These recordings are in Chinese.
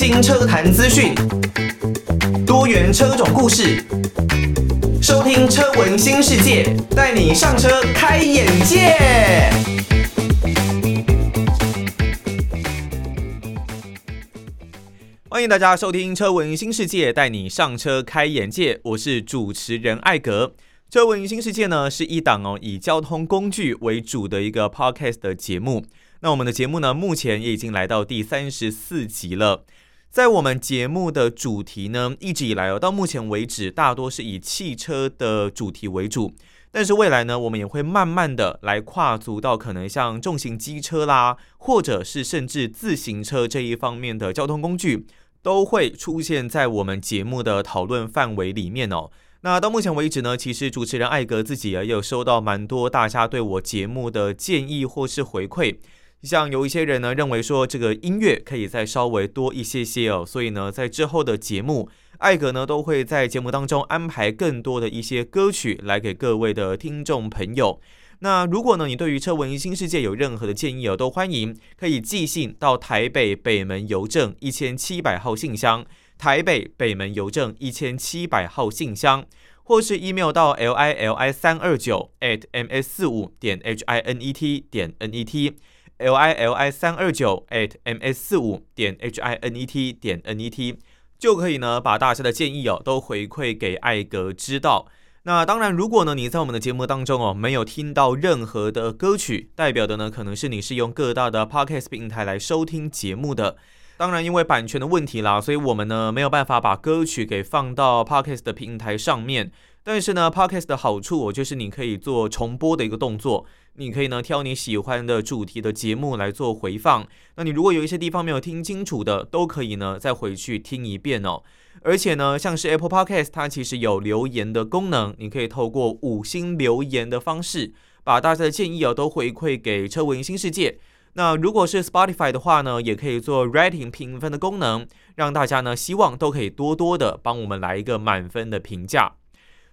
新车坛资讯，多元车种故事，收听车闻新世界，带你上车开眼界。欢迎大家收听车闻新世界，带你上车开眼界。我是主持人艾格。车闻新世界呢，是一档哦以交通工具为主的一个 podcast 的节目。那我们的节目呢，目前也已经来到第三十四集了。在我们节目的主题呢，一直以来哦，到目前为止，大多是以汽车的主题为主。但是未来呢，我们也会慢慢的来跨足到可能像重型机车啦，或者是甚至自行车这一方面的交通工具，都会出现在我们节目的讨论范围里面哦。那到目前为止呢，其实主持人艾格自己也有收到蛮多大家对我节目的建议或是回馈。像有一些人呢，认为说这个音乐可以再稍微多一些些哦，所以呢，在之后的节目，艾格呢都会在节目当中安排更多的一些歌曲来给各位的听众朋友。那如果呢，你对于车闻新世界有任何的建议哦，都欢迎可以寄信到台北北门邮政一千七百号信箱，台北北门邮政一千七百号信箱，或是 email 到 l i l i 三二九 at m s 四五点 h i n e t 点 n e t。L i l i 三二九 at m s 四五点 h i n e t 点 n e t 就可以呢，把大家的建议哦都回馈给艾格知道。那当然，如果呢你在我们的节目当中哦没有听到任何的歌曲，代表的呢可能是你是用各大的 podcast 平台来收听节目的。当然，因为版权的问题啦，所以我们呢没有办法把歌曲给放到 podcast 的平台上面。但是呢，podcast 的好处就是你可以做重播的一个动作。你可以呢挑你喜欢的主题的节目来做回放。那你如果有一些地方没有听清楚的，都可以呢再回去听一遍哦。而且呢，像是 Apple Podcast，它其实有留言的功能，你可以透过五星留言的方式，把大家的建议哦都回馈给车文新世界。那如果是 Spotify 的话呢，也可以做 Rating 评分的功能，让大家呢希望都可以多多的帮我们来一个满分的评价。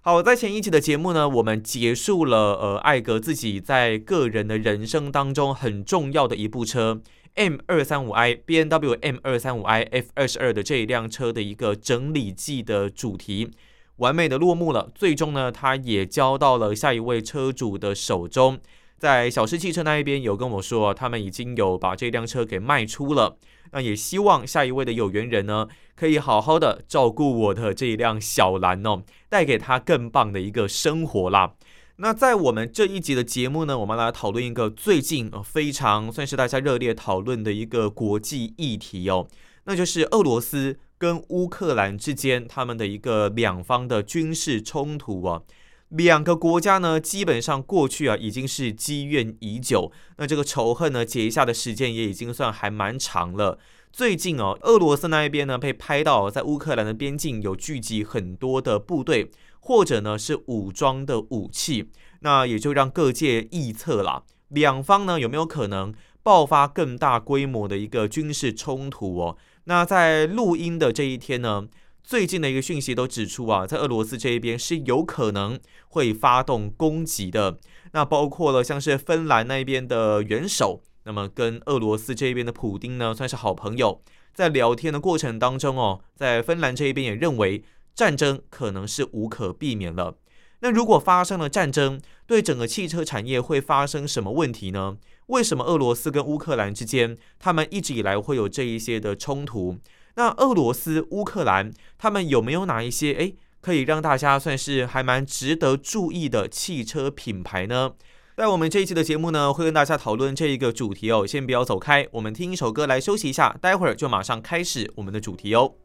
好，在前一期的节目呢，我们结束了呃，艾格自己在个人的人生当中很重要的一部车 M 二三五 I B N W M 二三五 I F 二十二的这一辆车的一个整理季的主题，完美的落幕了。最终呢，它也交到了下一位车主的手中。在小狮汽车那一边有跟我说，他们已经有把这辆车给卖出了。那也希望下一位的有缘人呢，可以好好的照顾我的这一辆小蓝哦，带给他更棒的一个生活啦。那在我们这一集的节目呢，我们来讨论一个最近非常算是大家热烈讨论的一个国际议题哦，那就是俄罗斯跟乌克兰之间他们的一个两方的军事冲突啊。两个国家呢，基本上过去啊已经是积怨已久，那这个仇恨呢结下的时间也已经算还蛮长了。最近哦，俄罗斯那一边呢被拍到在乌克兰的边境有聚集很多的部队，或者呢是武装的武器，那也就让各界臆测啦，两方呢有没有可能爆发更大规模的一个军事冲突哦？那在录音的这一天呢，最近的一个讯息都指出啊，在俄罗斯这一边是有可能会发动攻击的。那包括了像是芬兰那边的元首，那么跟俄罗斯这边的普丁呢算是好朋友。在聊天的过程当中哦，在芬兰这一边也认为战争可能是无可避免了。那如果发生了战争，对整个汽车产业会发生什么问题呢？为什么俄罗斯跟乌克兰之间，他们一直以来会有这一些的冲突？那俄罗斯、乌克兰，他们有没有哪一些诶可以让大家算是还蛮值得注意的汽车品牌呢？在我们这一期的节目呢，会跟大家讨论这一个主题哦。先不要走开，我们听一首歌来休息一下，待会儿就马上开始我们的主题哦。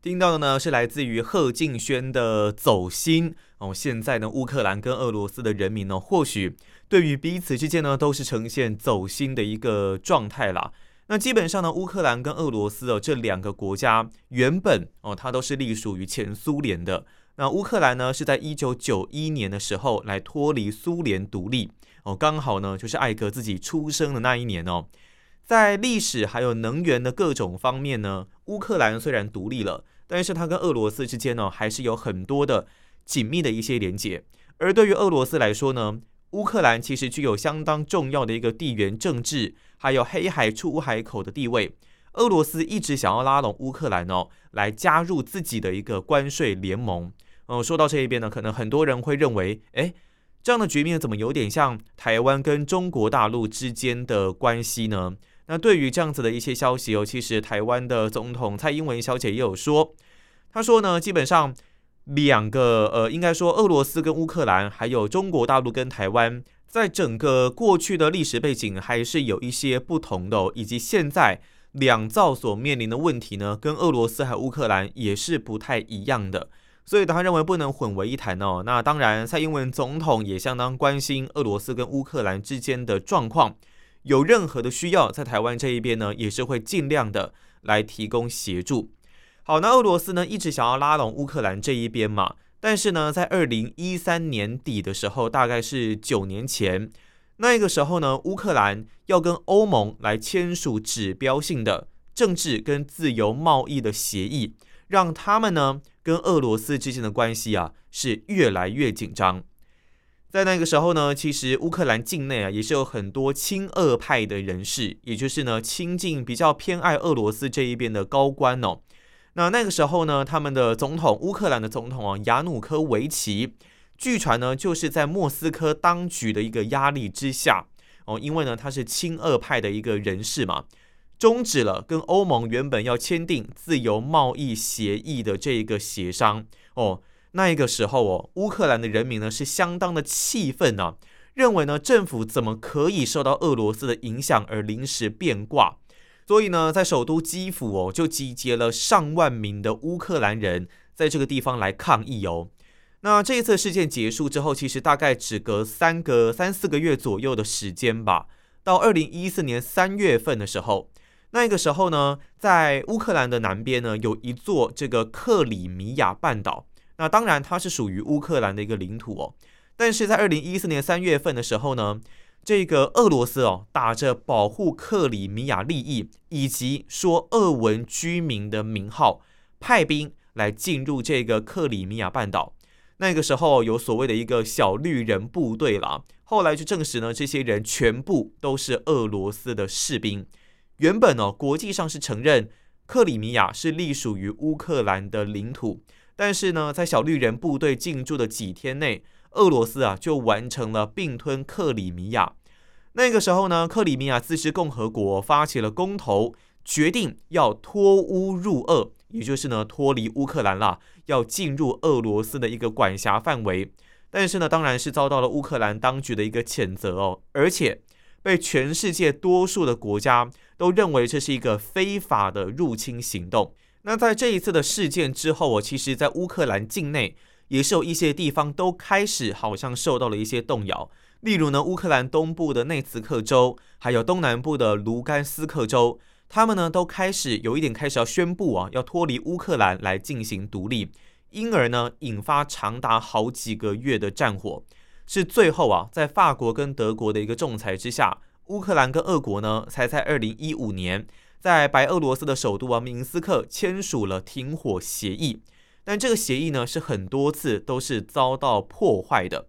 听到的呢是来自于贺敬轩的《走心》哦。现在呢，乌克兰跟俄罗斯的人民呢，或许对于彼此之间呢，都是呈现走心的一个状态啦。那基本上呢，乌克兰跟俄罗斯哦这两个国家原本哦它都是隶属于前苏联的。那乌克兰呢是在一九九一年的时候来脱离苏联独立哦，刚好呢就是艾格自己出生的那一年哦。在历史还有能源的各种方面呢，乌克兰虽然独立了，但是它跟俄罗斯之间呢还是有很多的紧密的一些连接。而对于俄罗斯来说呢，乌克兰其实具有相当重要的一个地缘政治，还有黑海出海口的地位。俄罗斯一直想要拉拢乌克兰哦，来加入自己的一个关税联盟。哦，说到这一边呢，可能很多人会认为，哎，这样的局面怎么有点像台湾跟中国大陆之间的关系呢？那对于这样子的一些消息哦，其实台湾的总统蔡英文小姐也有说，她说呢，基本上。两个呃，应该说俄罗斯跟乌克兰，还有中国大陆跟台湾，在整个过去的历史背景还是有一些不同的，以及现在两造所面临的问题呢，跟俄罗斯还有乌克兰也是不太一样的，所以他认为不能混为一谈哦。那当然，蔡英文总统也相当关心俄罗斯跟乌克兰之间的状况，有任何的需要，在台湾这一边呢，也是会尽量的来提供协助。好，那俄罗斯呢，一直想要拉拢乌克兰这一边嘛，但是呢，在二零一三年底的时候，大概是九年前，那个时候呢，乌克兰要跟欧盟来签署指标性的政治跟自由贸易的协议，让他们呢跟俄罗斯之间的关系啊是越来越紧张。在那个时候呢，其实乌克兰境内啊也是有很多亲俄派的人士，也就是呢亲近比较偏爱俄罗斯这一边的高官哦。那那个时候呢，他们的总统乌克兰的总统啊，亚努科维奇，据传呢，就是在莫斯科当局的一个压力之下哦，因为呢他是亲俄派的一个人士嘛，终止了跟欧盟原本要签订自由贸易协议的这一个协商哦。那一个时候哦，乌克兰的人民呢是相当的气愤啊，认为呢政府怎么可以受到俄罗斯的影响而临时变卦。所以呢，在首都基辅哦，就集结了上万名的乌克兰人在这个地方来抗议哦。那这一次事件结束之后，其实大概只隔三个三四个月左右的时间吧。到二零一四年三月份的时候，那个时候呢，在乌克兰的南边呢，有一座这个克里米亚半岛。那当然，它是属于乌克兰的一个领土哦。但是在二零一四年三月份的时候呢，这个俄罗斯哦，打着保护克里米亚利益以及说俄文居民的名号，派兵来进入这个克里米亚半岛。那个时候有所谓的一个小绿人部队啦，后来就证实呢，这些人全部都是俄罗斯的士兵。原本哦，国际上是承认克里米亚是隶属于乌克兰的领土，但是呢，在小绿人部队进驻的几天内。俄罗斯啊，就完成了并吞克里米亚。那个时候呢，克里米亚自治共和国发起了公投，决定要脱乌入俄，也就是呢脱离乌克兰了，要进入俄罗斯的一个管辖范围。但是呢，当然是遭到了乌克兰当局的一个谴责哦，而且被全世界多数的国家都认为这是一个非法的入侵行动。那在这一次的事件之后，我其实在乌克兰境内。也是有一些地方都开始好像受到了一些动摇，例如呢，乌克兰东部的内茨克州，还有东南部的卢甘斯克州，他们呢都开始有一点开始要宣布啊，要脱离乌克兰来进行独立，因而呢引发长达好几个月的战火，是最后啊在法国跟德国的一个仲裁之下，乌克兰跟俄国呢才在二零一五年在白俄罗斯的首都啊明斯克签署了停火协议。但这个协议呢，是很多次都是遭到破坏的，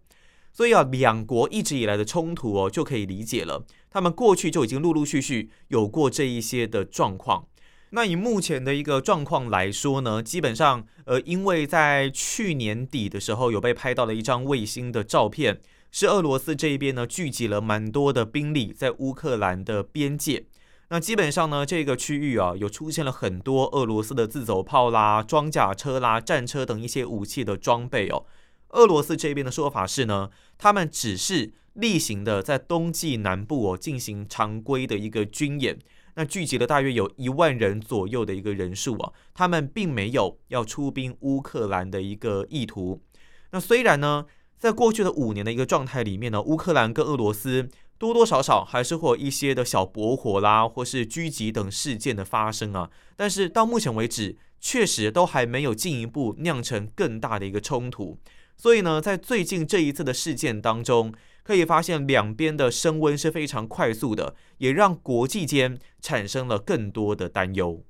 所以啊，两国一直以来的冲突哦，就可以理解了。他们过去就已经陆陆续续有过这一些的状况。那以目前的一个状况来说呢，基本上，呃，因为在去年底的时候有被拍到了一张卫星的照片，是俄罗斯这一边呢聚集了蛮多的兵力在乌克兰的边界。那基本上呢，这个区域啊，有出现了很多俄罗斯的自走炮啦、装甲车啦、战车等一些武器的装备哦。俄罗斯这边的说法是呢，他们只是例行的在冬季南部哦进行常规的一个军演，那聚集了大约有一万人左右的一个人数啊，他们并没有要出兵乌克兰的一个意图。那虽然呢，在过去的五年的一个状态里面呢，乌克兰跟俄罗斯。多多少少还是会有一些的小驳火啦，或是狙击等事件的发生啊。但是到目前为止，确实都还没有进一步酿成更大的一个冲突。所以呢，在最近这一次的事件当中，可以发现两边的升温是非常快速的，也让国际间产生了更多的担忧。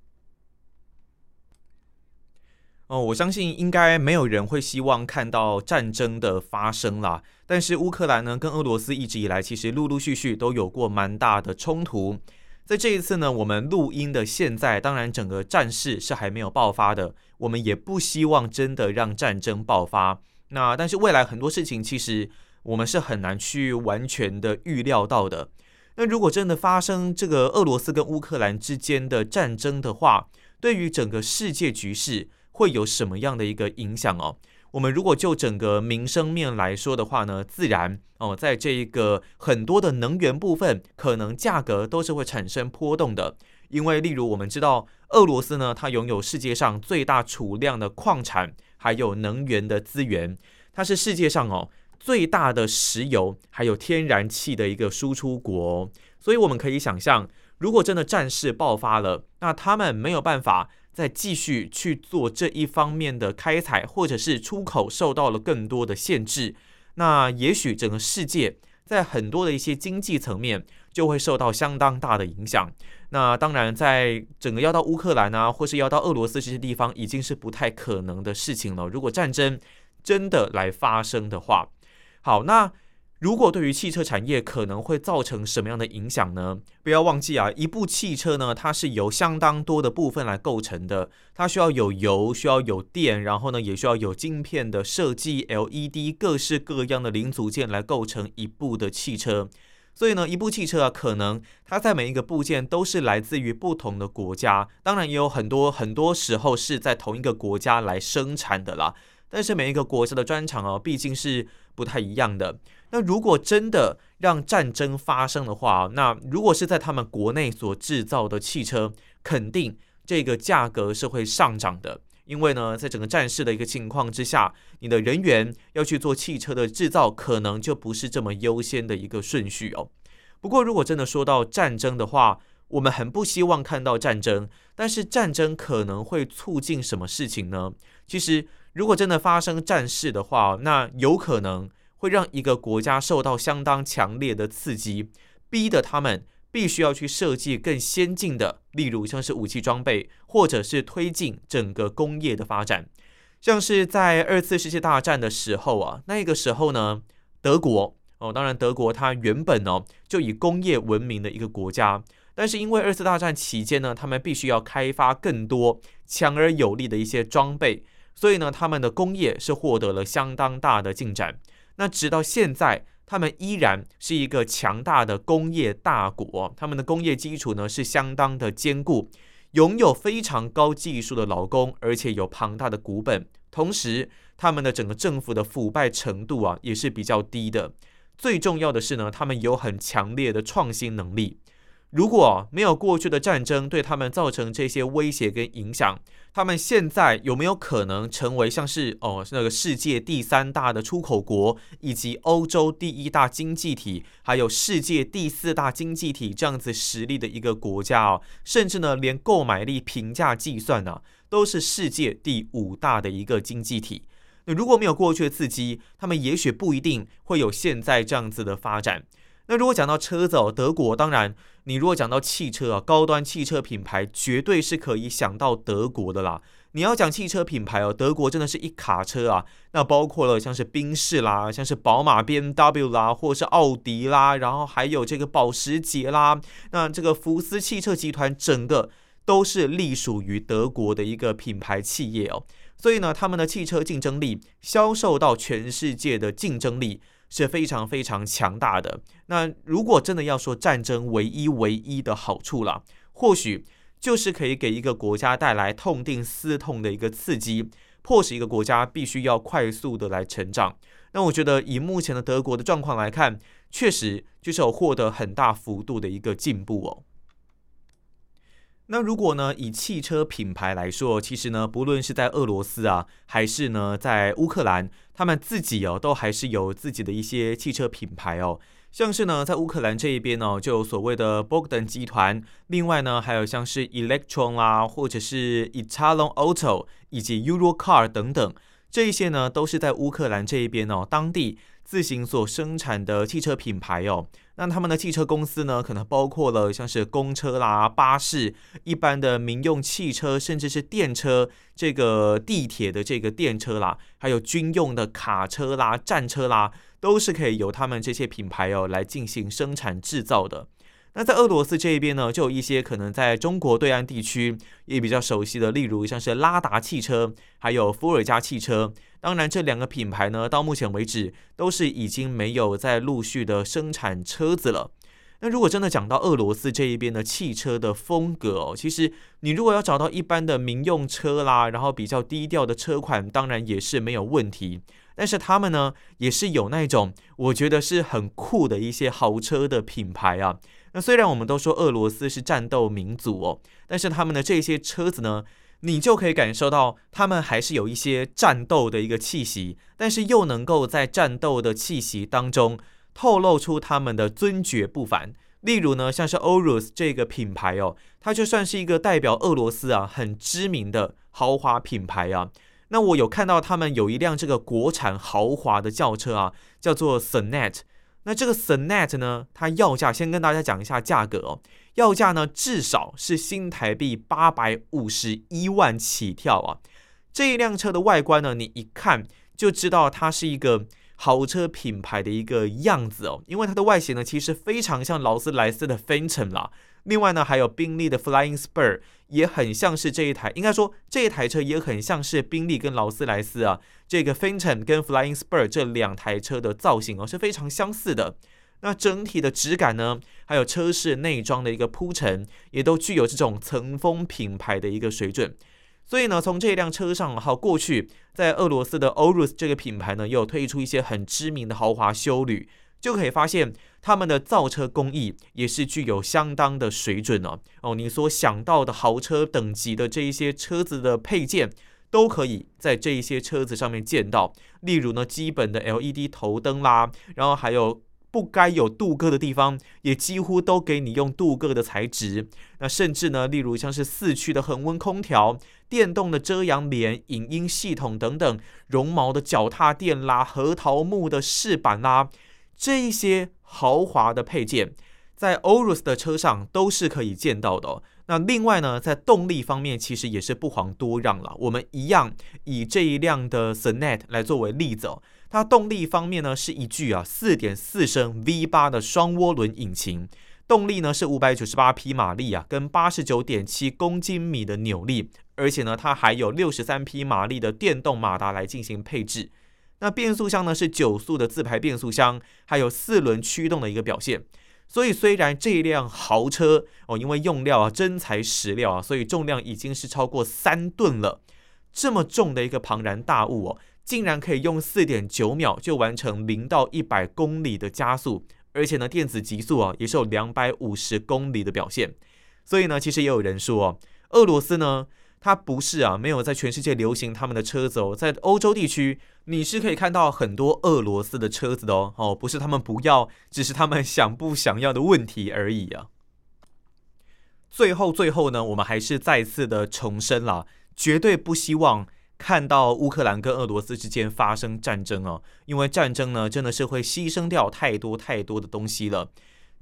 哦，我相信应该没有人会希望看到战争的发生啦。但是乌克兰呢，跟俄罗斯一直以来其实陆陆续续都有过蛮大的冲突。在这一次呢，我们录音的现在，当然整个战事是还没有爆发的，我们也不希望真的让战争爆发。那但是未来很多事情，其实我们是很难去完全的预料到的。那如果真的发生这个俄罗斯跟乌克兰之间的战争的话，对于整个世界局势会有什么样的一个影响哦？我们如果就整个民生面来说的话呢，自然哦，在这一个很多的能源部分，可能价格都是会产生波动的。因为例如我们知道，俄罗斯呢，它拥有世界上最大储量的矿产，还有能源的资源，它是世界上哦最大的石油还有天然气的一个输出国。所以我们可以想象，如果真的战事爆发了，那他们没有办法。再继续去做这一方面的开采，或者是出口受到了更多的限制，那也许整个世界在很多的一些经济层面就会受到相当大的影响。那当然，在整个要到乌克兰啊，或是要到俄罗斯这些地方，已经是不太可能的事情了。如果战争真的来发生的话，好，那。如果对于汽车产业可能会造成什么样的影响呢？不要忘记啊，一部汽车呢，它是由相当多的部分来构成的。它需要有油，需要有电，然后呢，也需要有晶片的设计、LED 各式各样的零组件来构成一部的汽车。所以呢，一部汽车啊，可能它在每一个部件都是来自于不同的国家。当然，也有很多很多时候是在同一个国家来生产的啦。但是每一个国家的专长哦，毕竟是不太一样的。那如果真的让战争发生的话，那如果是在他们国内所制造的汽车，肯定这个价格是会上涨的。因为呢，在整个战事的一个情况之下，你的人员要去做汽车的制造，可能就不是这么优先的一个顺序哦。不过，如果真的说到战争的话，我们很不希望看到战争。但是，战争可能会促进什么事情呢？其实，如果真的发生战事的话，那有可能。会让一个国家受到相当强烈的刺激，逼得他们必须要去设计更先进的，例如像是武器装备，或者是推进整个工业的发展。像是在二次世界大战的时候啊，那个时候呢，德国哦，当然德国它原本哦就以工业闻名的一个国家，但是因为二次大战期间呢，他们必须要开发更多强而有力的一些装备，所以呢，他们的工业是获得了相当大的进展。那直到现在，他们依然是一个强大的工业大国，他们的工业基础呢是相当的坚固，拥有非常高技术的劳工，而且有庞大的股本。同时，他们的整个政府的腐败程度啊也是比较低的。最重要的是呢，他们有很强烈的创新能力。如果没有过去的战争对他们造成这些威胁跟影响，他们现在有没有可能成为像是哦那个世界第三大的出口国，以及欧洲第一大经济体，还有世界第四大经济体这样子实力的一个国家哦？甚至呢，连购买力平价计算呢，都是世界第五大的一个经济体。那如果没有过去的刺激，他们也许不一定会有现在这样子的发展。那如果讲到车子哦，德国当然，你如果讲到汽车啊，高端汽车品牌绝对是可以想到德国的啦。你要讲汽车品牌哦，德国真的是一卡车啊，那包括了像是宾士啦，像是宝马 BMW 啦，或者是奥迪啦，然后还有这个保时捷啦，那这个福斯汽车集团整个都是隶属于德国的一个品牌企业哦，所以呢，他们的汽车竞争力，销售到全世界的竞争力。是非常非常强大的。那如果真的要说战争唯一唯一的好处了，或许就是可以给一个国家带来痛定思痛的一个刺激，迫使一个国家必须要快速的来成长。那我觉得以目前的德国的状况来看，确实就是有获得很大幅度的一个进步哦。那如果呢，以汽车品牌来说，其实呢，不论是在俄罗斯啊，还是呢在乌克兰，他们自己哦，都还是有自己的一些汽车品牌哦。像是呢，在乌克兰这一边呢，就有所谓的 Bogdan 集团，另外呢，还有像是 Electron 啦，或者是 Italon Auto 以及 Euro Car 等等。这一些呢都是在乌克兰这一边哦，当地自行所生产的汽车品牌哦。那他们的汽车公司呢，可能包括了像是公车啦、巴士、一般的民用汽车，甚至是电车，这个地铁的这个电车啦，还有军用的卡车啦、战车啦，都是可以由他们这些品牌哦来进行生产制造的。那在俄罗斯这一边呢，就有一些可能在中国对岸地区也比较熟悉的，例如像是拉达汽车，还有伏尔加汽车。当然，这两个品牌呢，到目前为止都是已经没有在陆续的生产车子了。那如果真的讲到俄罗斯这一边的汽车的风格哦，其实你如果要找到一般的民用车啦，然后比较低调的车款，当然也是没有问题。但是他们呢，也是有那种我觉得是很酷的一些豪车的品牌啊。那虽然我们都说俄罗斯是战斗民族哦，但是他们的这些车子呢，你就可以感受到，他们还是有一些战斗的一个气息，但是又能够在战斗的气息当中透露出他们的尊爵不凡。例如呢，像是欧鲁斯这个品牌哦，它就算是一个代表俄罗斯啊很知名的豪华品牌啊。那我有看到他们有一辆这个国产豪华的轿车啊，叫做 Sonet。那这个 Sonet 呢，它要价先跟大家讲一下价格哦。要价呢，至少是新台币八百五十一万起跳啊！这一辆车的外观呢，你一看就知道它是一个豪车品牌的一个样子哦，因为它的外形呢，其实非常像劳斯莱斯的 Phantom 啦。另外呢，还有宾利的 Flying Spur 也很像是这一台，应该说这一台车也很像是宾利跟劳斯莱斯啊，这个 Phantom 跟 Flying Spur 这两台车的造型哦，是非常相似的。那整体的质感呢，还有车室内装的一个铺陈，也都具有这种层峰品牌的一个水准。所以呢，从这辆车上，还有过去在俄罗斯的 Orus 这个品牌呢，又推出一些很知名的豪华修旅，就可以发现他们的造车工艺也是具有相当的水准哦。哦，你所想到的豪车等级的这一些车子的配件，都可以在这一些车子上面见到。例如呢，基本的 LED 头灯啦，然后还有。不该有镀铬的地方，也几乎都给你用镀铬的材质。那甚至呢，例如像是四驱的恒温空调、电动的遮阳帘、影音系统等等，绒毛的脚踏垫啦、核桃木的饰板啦，这一些豪华的配件，在 Urus 的车上都是可以见到的哦。那另外呢，在动力方面，其实也是不遑多让了。我们一样以这一辆的 Sonet 来作为例子哦。它动力方面呢，是一具啊四点四升 V 八的双涡轮引擎，动力呢是五百九十八匹马力啊，跟八十九点七公斤米的扭力，而且呢，它还有六十三匹马力的电动马达来进行配置。那变速箱呢是九速的自排变速箱，还有四轮驱动的一个表现。所以虽然这一辆豪车哦，因为用料啊真材实料啊，所以重量已经是超过三吨了，这么重的一个庞然大物哦。竟然可以用四点九秒就完成零到一百公里的加速，而且呢，电子极速啊也是有两百五十公里的表现。所以呢，其实也有人说哦，俄罗斯呢，它不是啊没有在全世界流行他们的车子哦，在欧洲地区你是可以看到很多俄罗斯的车子的哦，哦，不是他们不要，只是他们想不想要的问题而已啊。最后，最后呢，我们还是再次的重申了，绝对不希望。看到乌克兰跟俄罗斯之间发生战争哦，因为战争呢真的是会牺牲掉太多太多的东西了，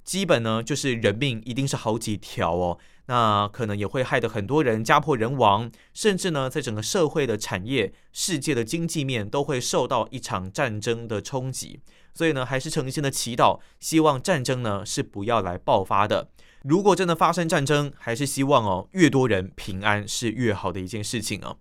基本呢就是人命一定是好几条哦，那可能也会害得很多人家破人亡，甚至呢在整个社会的产业、世界的经济面都会受到一场战争的冲击，所以呢还是诚心的祈祷，希望战争呢是不要来爆发的。如果真的发生战争，还是希望哦越多人平安是越好的一件事情哦。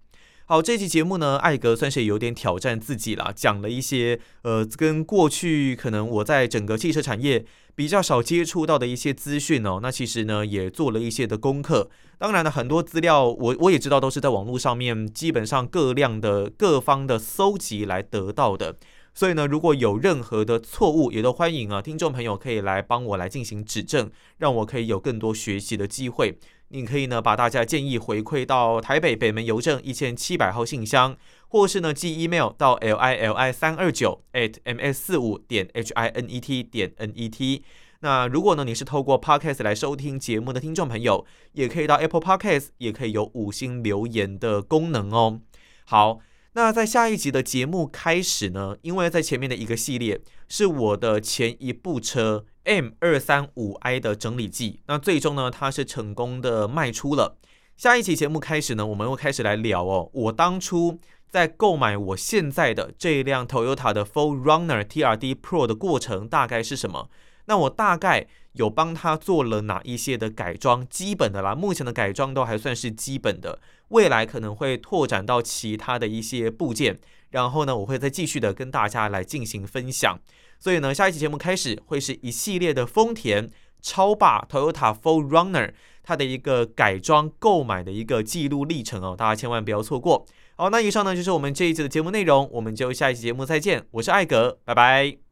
好，这期节目呢，艾格算是有点挑战自己啦，讲了一些呃，跟过去可能我在整个汽车产业比较少接触到的一些资讯哦。那其实呢，也做了一些的功课。当然了，很多资料我我也知道都是在网络上面，基本上各量的各方的搜集来得到的。所以呢，如果有任何的错误，也都欢迎啊，听众朋友可以来帮我来进行指正，让我可以有更多学习的机会。你可以呢把大家建议回馈到台北北门邮政一千七百号信箱，或是呢寄 email 到 l i l i 三二九 at m s 四五点 h i n e t 点 n e t。那如果呢你是透过 podcast 来收听节目的听众朋友，也可以到 Apple Podcast，也可以有五星留言的功能哦。好，那在下一集的节目开始呢，因为在前面的一个系列是我的前一部车 M 二三五 I 的整理剂，那最终呢，它是成功的卖出了。下一期节目开始呢，我们会开始来聊哦，我当初在购买我现在的这一辆 Toyota 的 4Runner TRD Pro 的过程大概是什么？那我大概有帮他做了哪一些的改装？基本的啦，目前的改装都还算是基本的。未来可能会拓展到其他的一些部件，然后呢，我会再继续的跟大家来进行分享。所以呢，下一期节目开始会是一系列的丰田超霸 Toyota 4Runner 它的一个改装购买的一个记录历程哦，大家千万不要错过。好，那以上呢就是我们这一集的节目内容，我们就下一期节目再见。我是艾格，拜拜。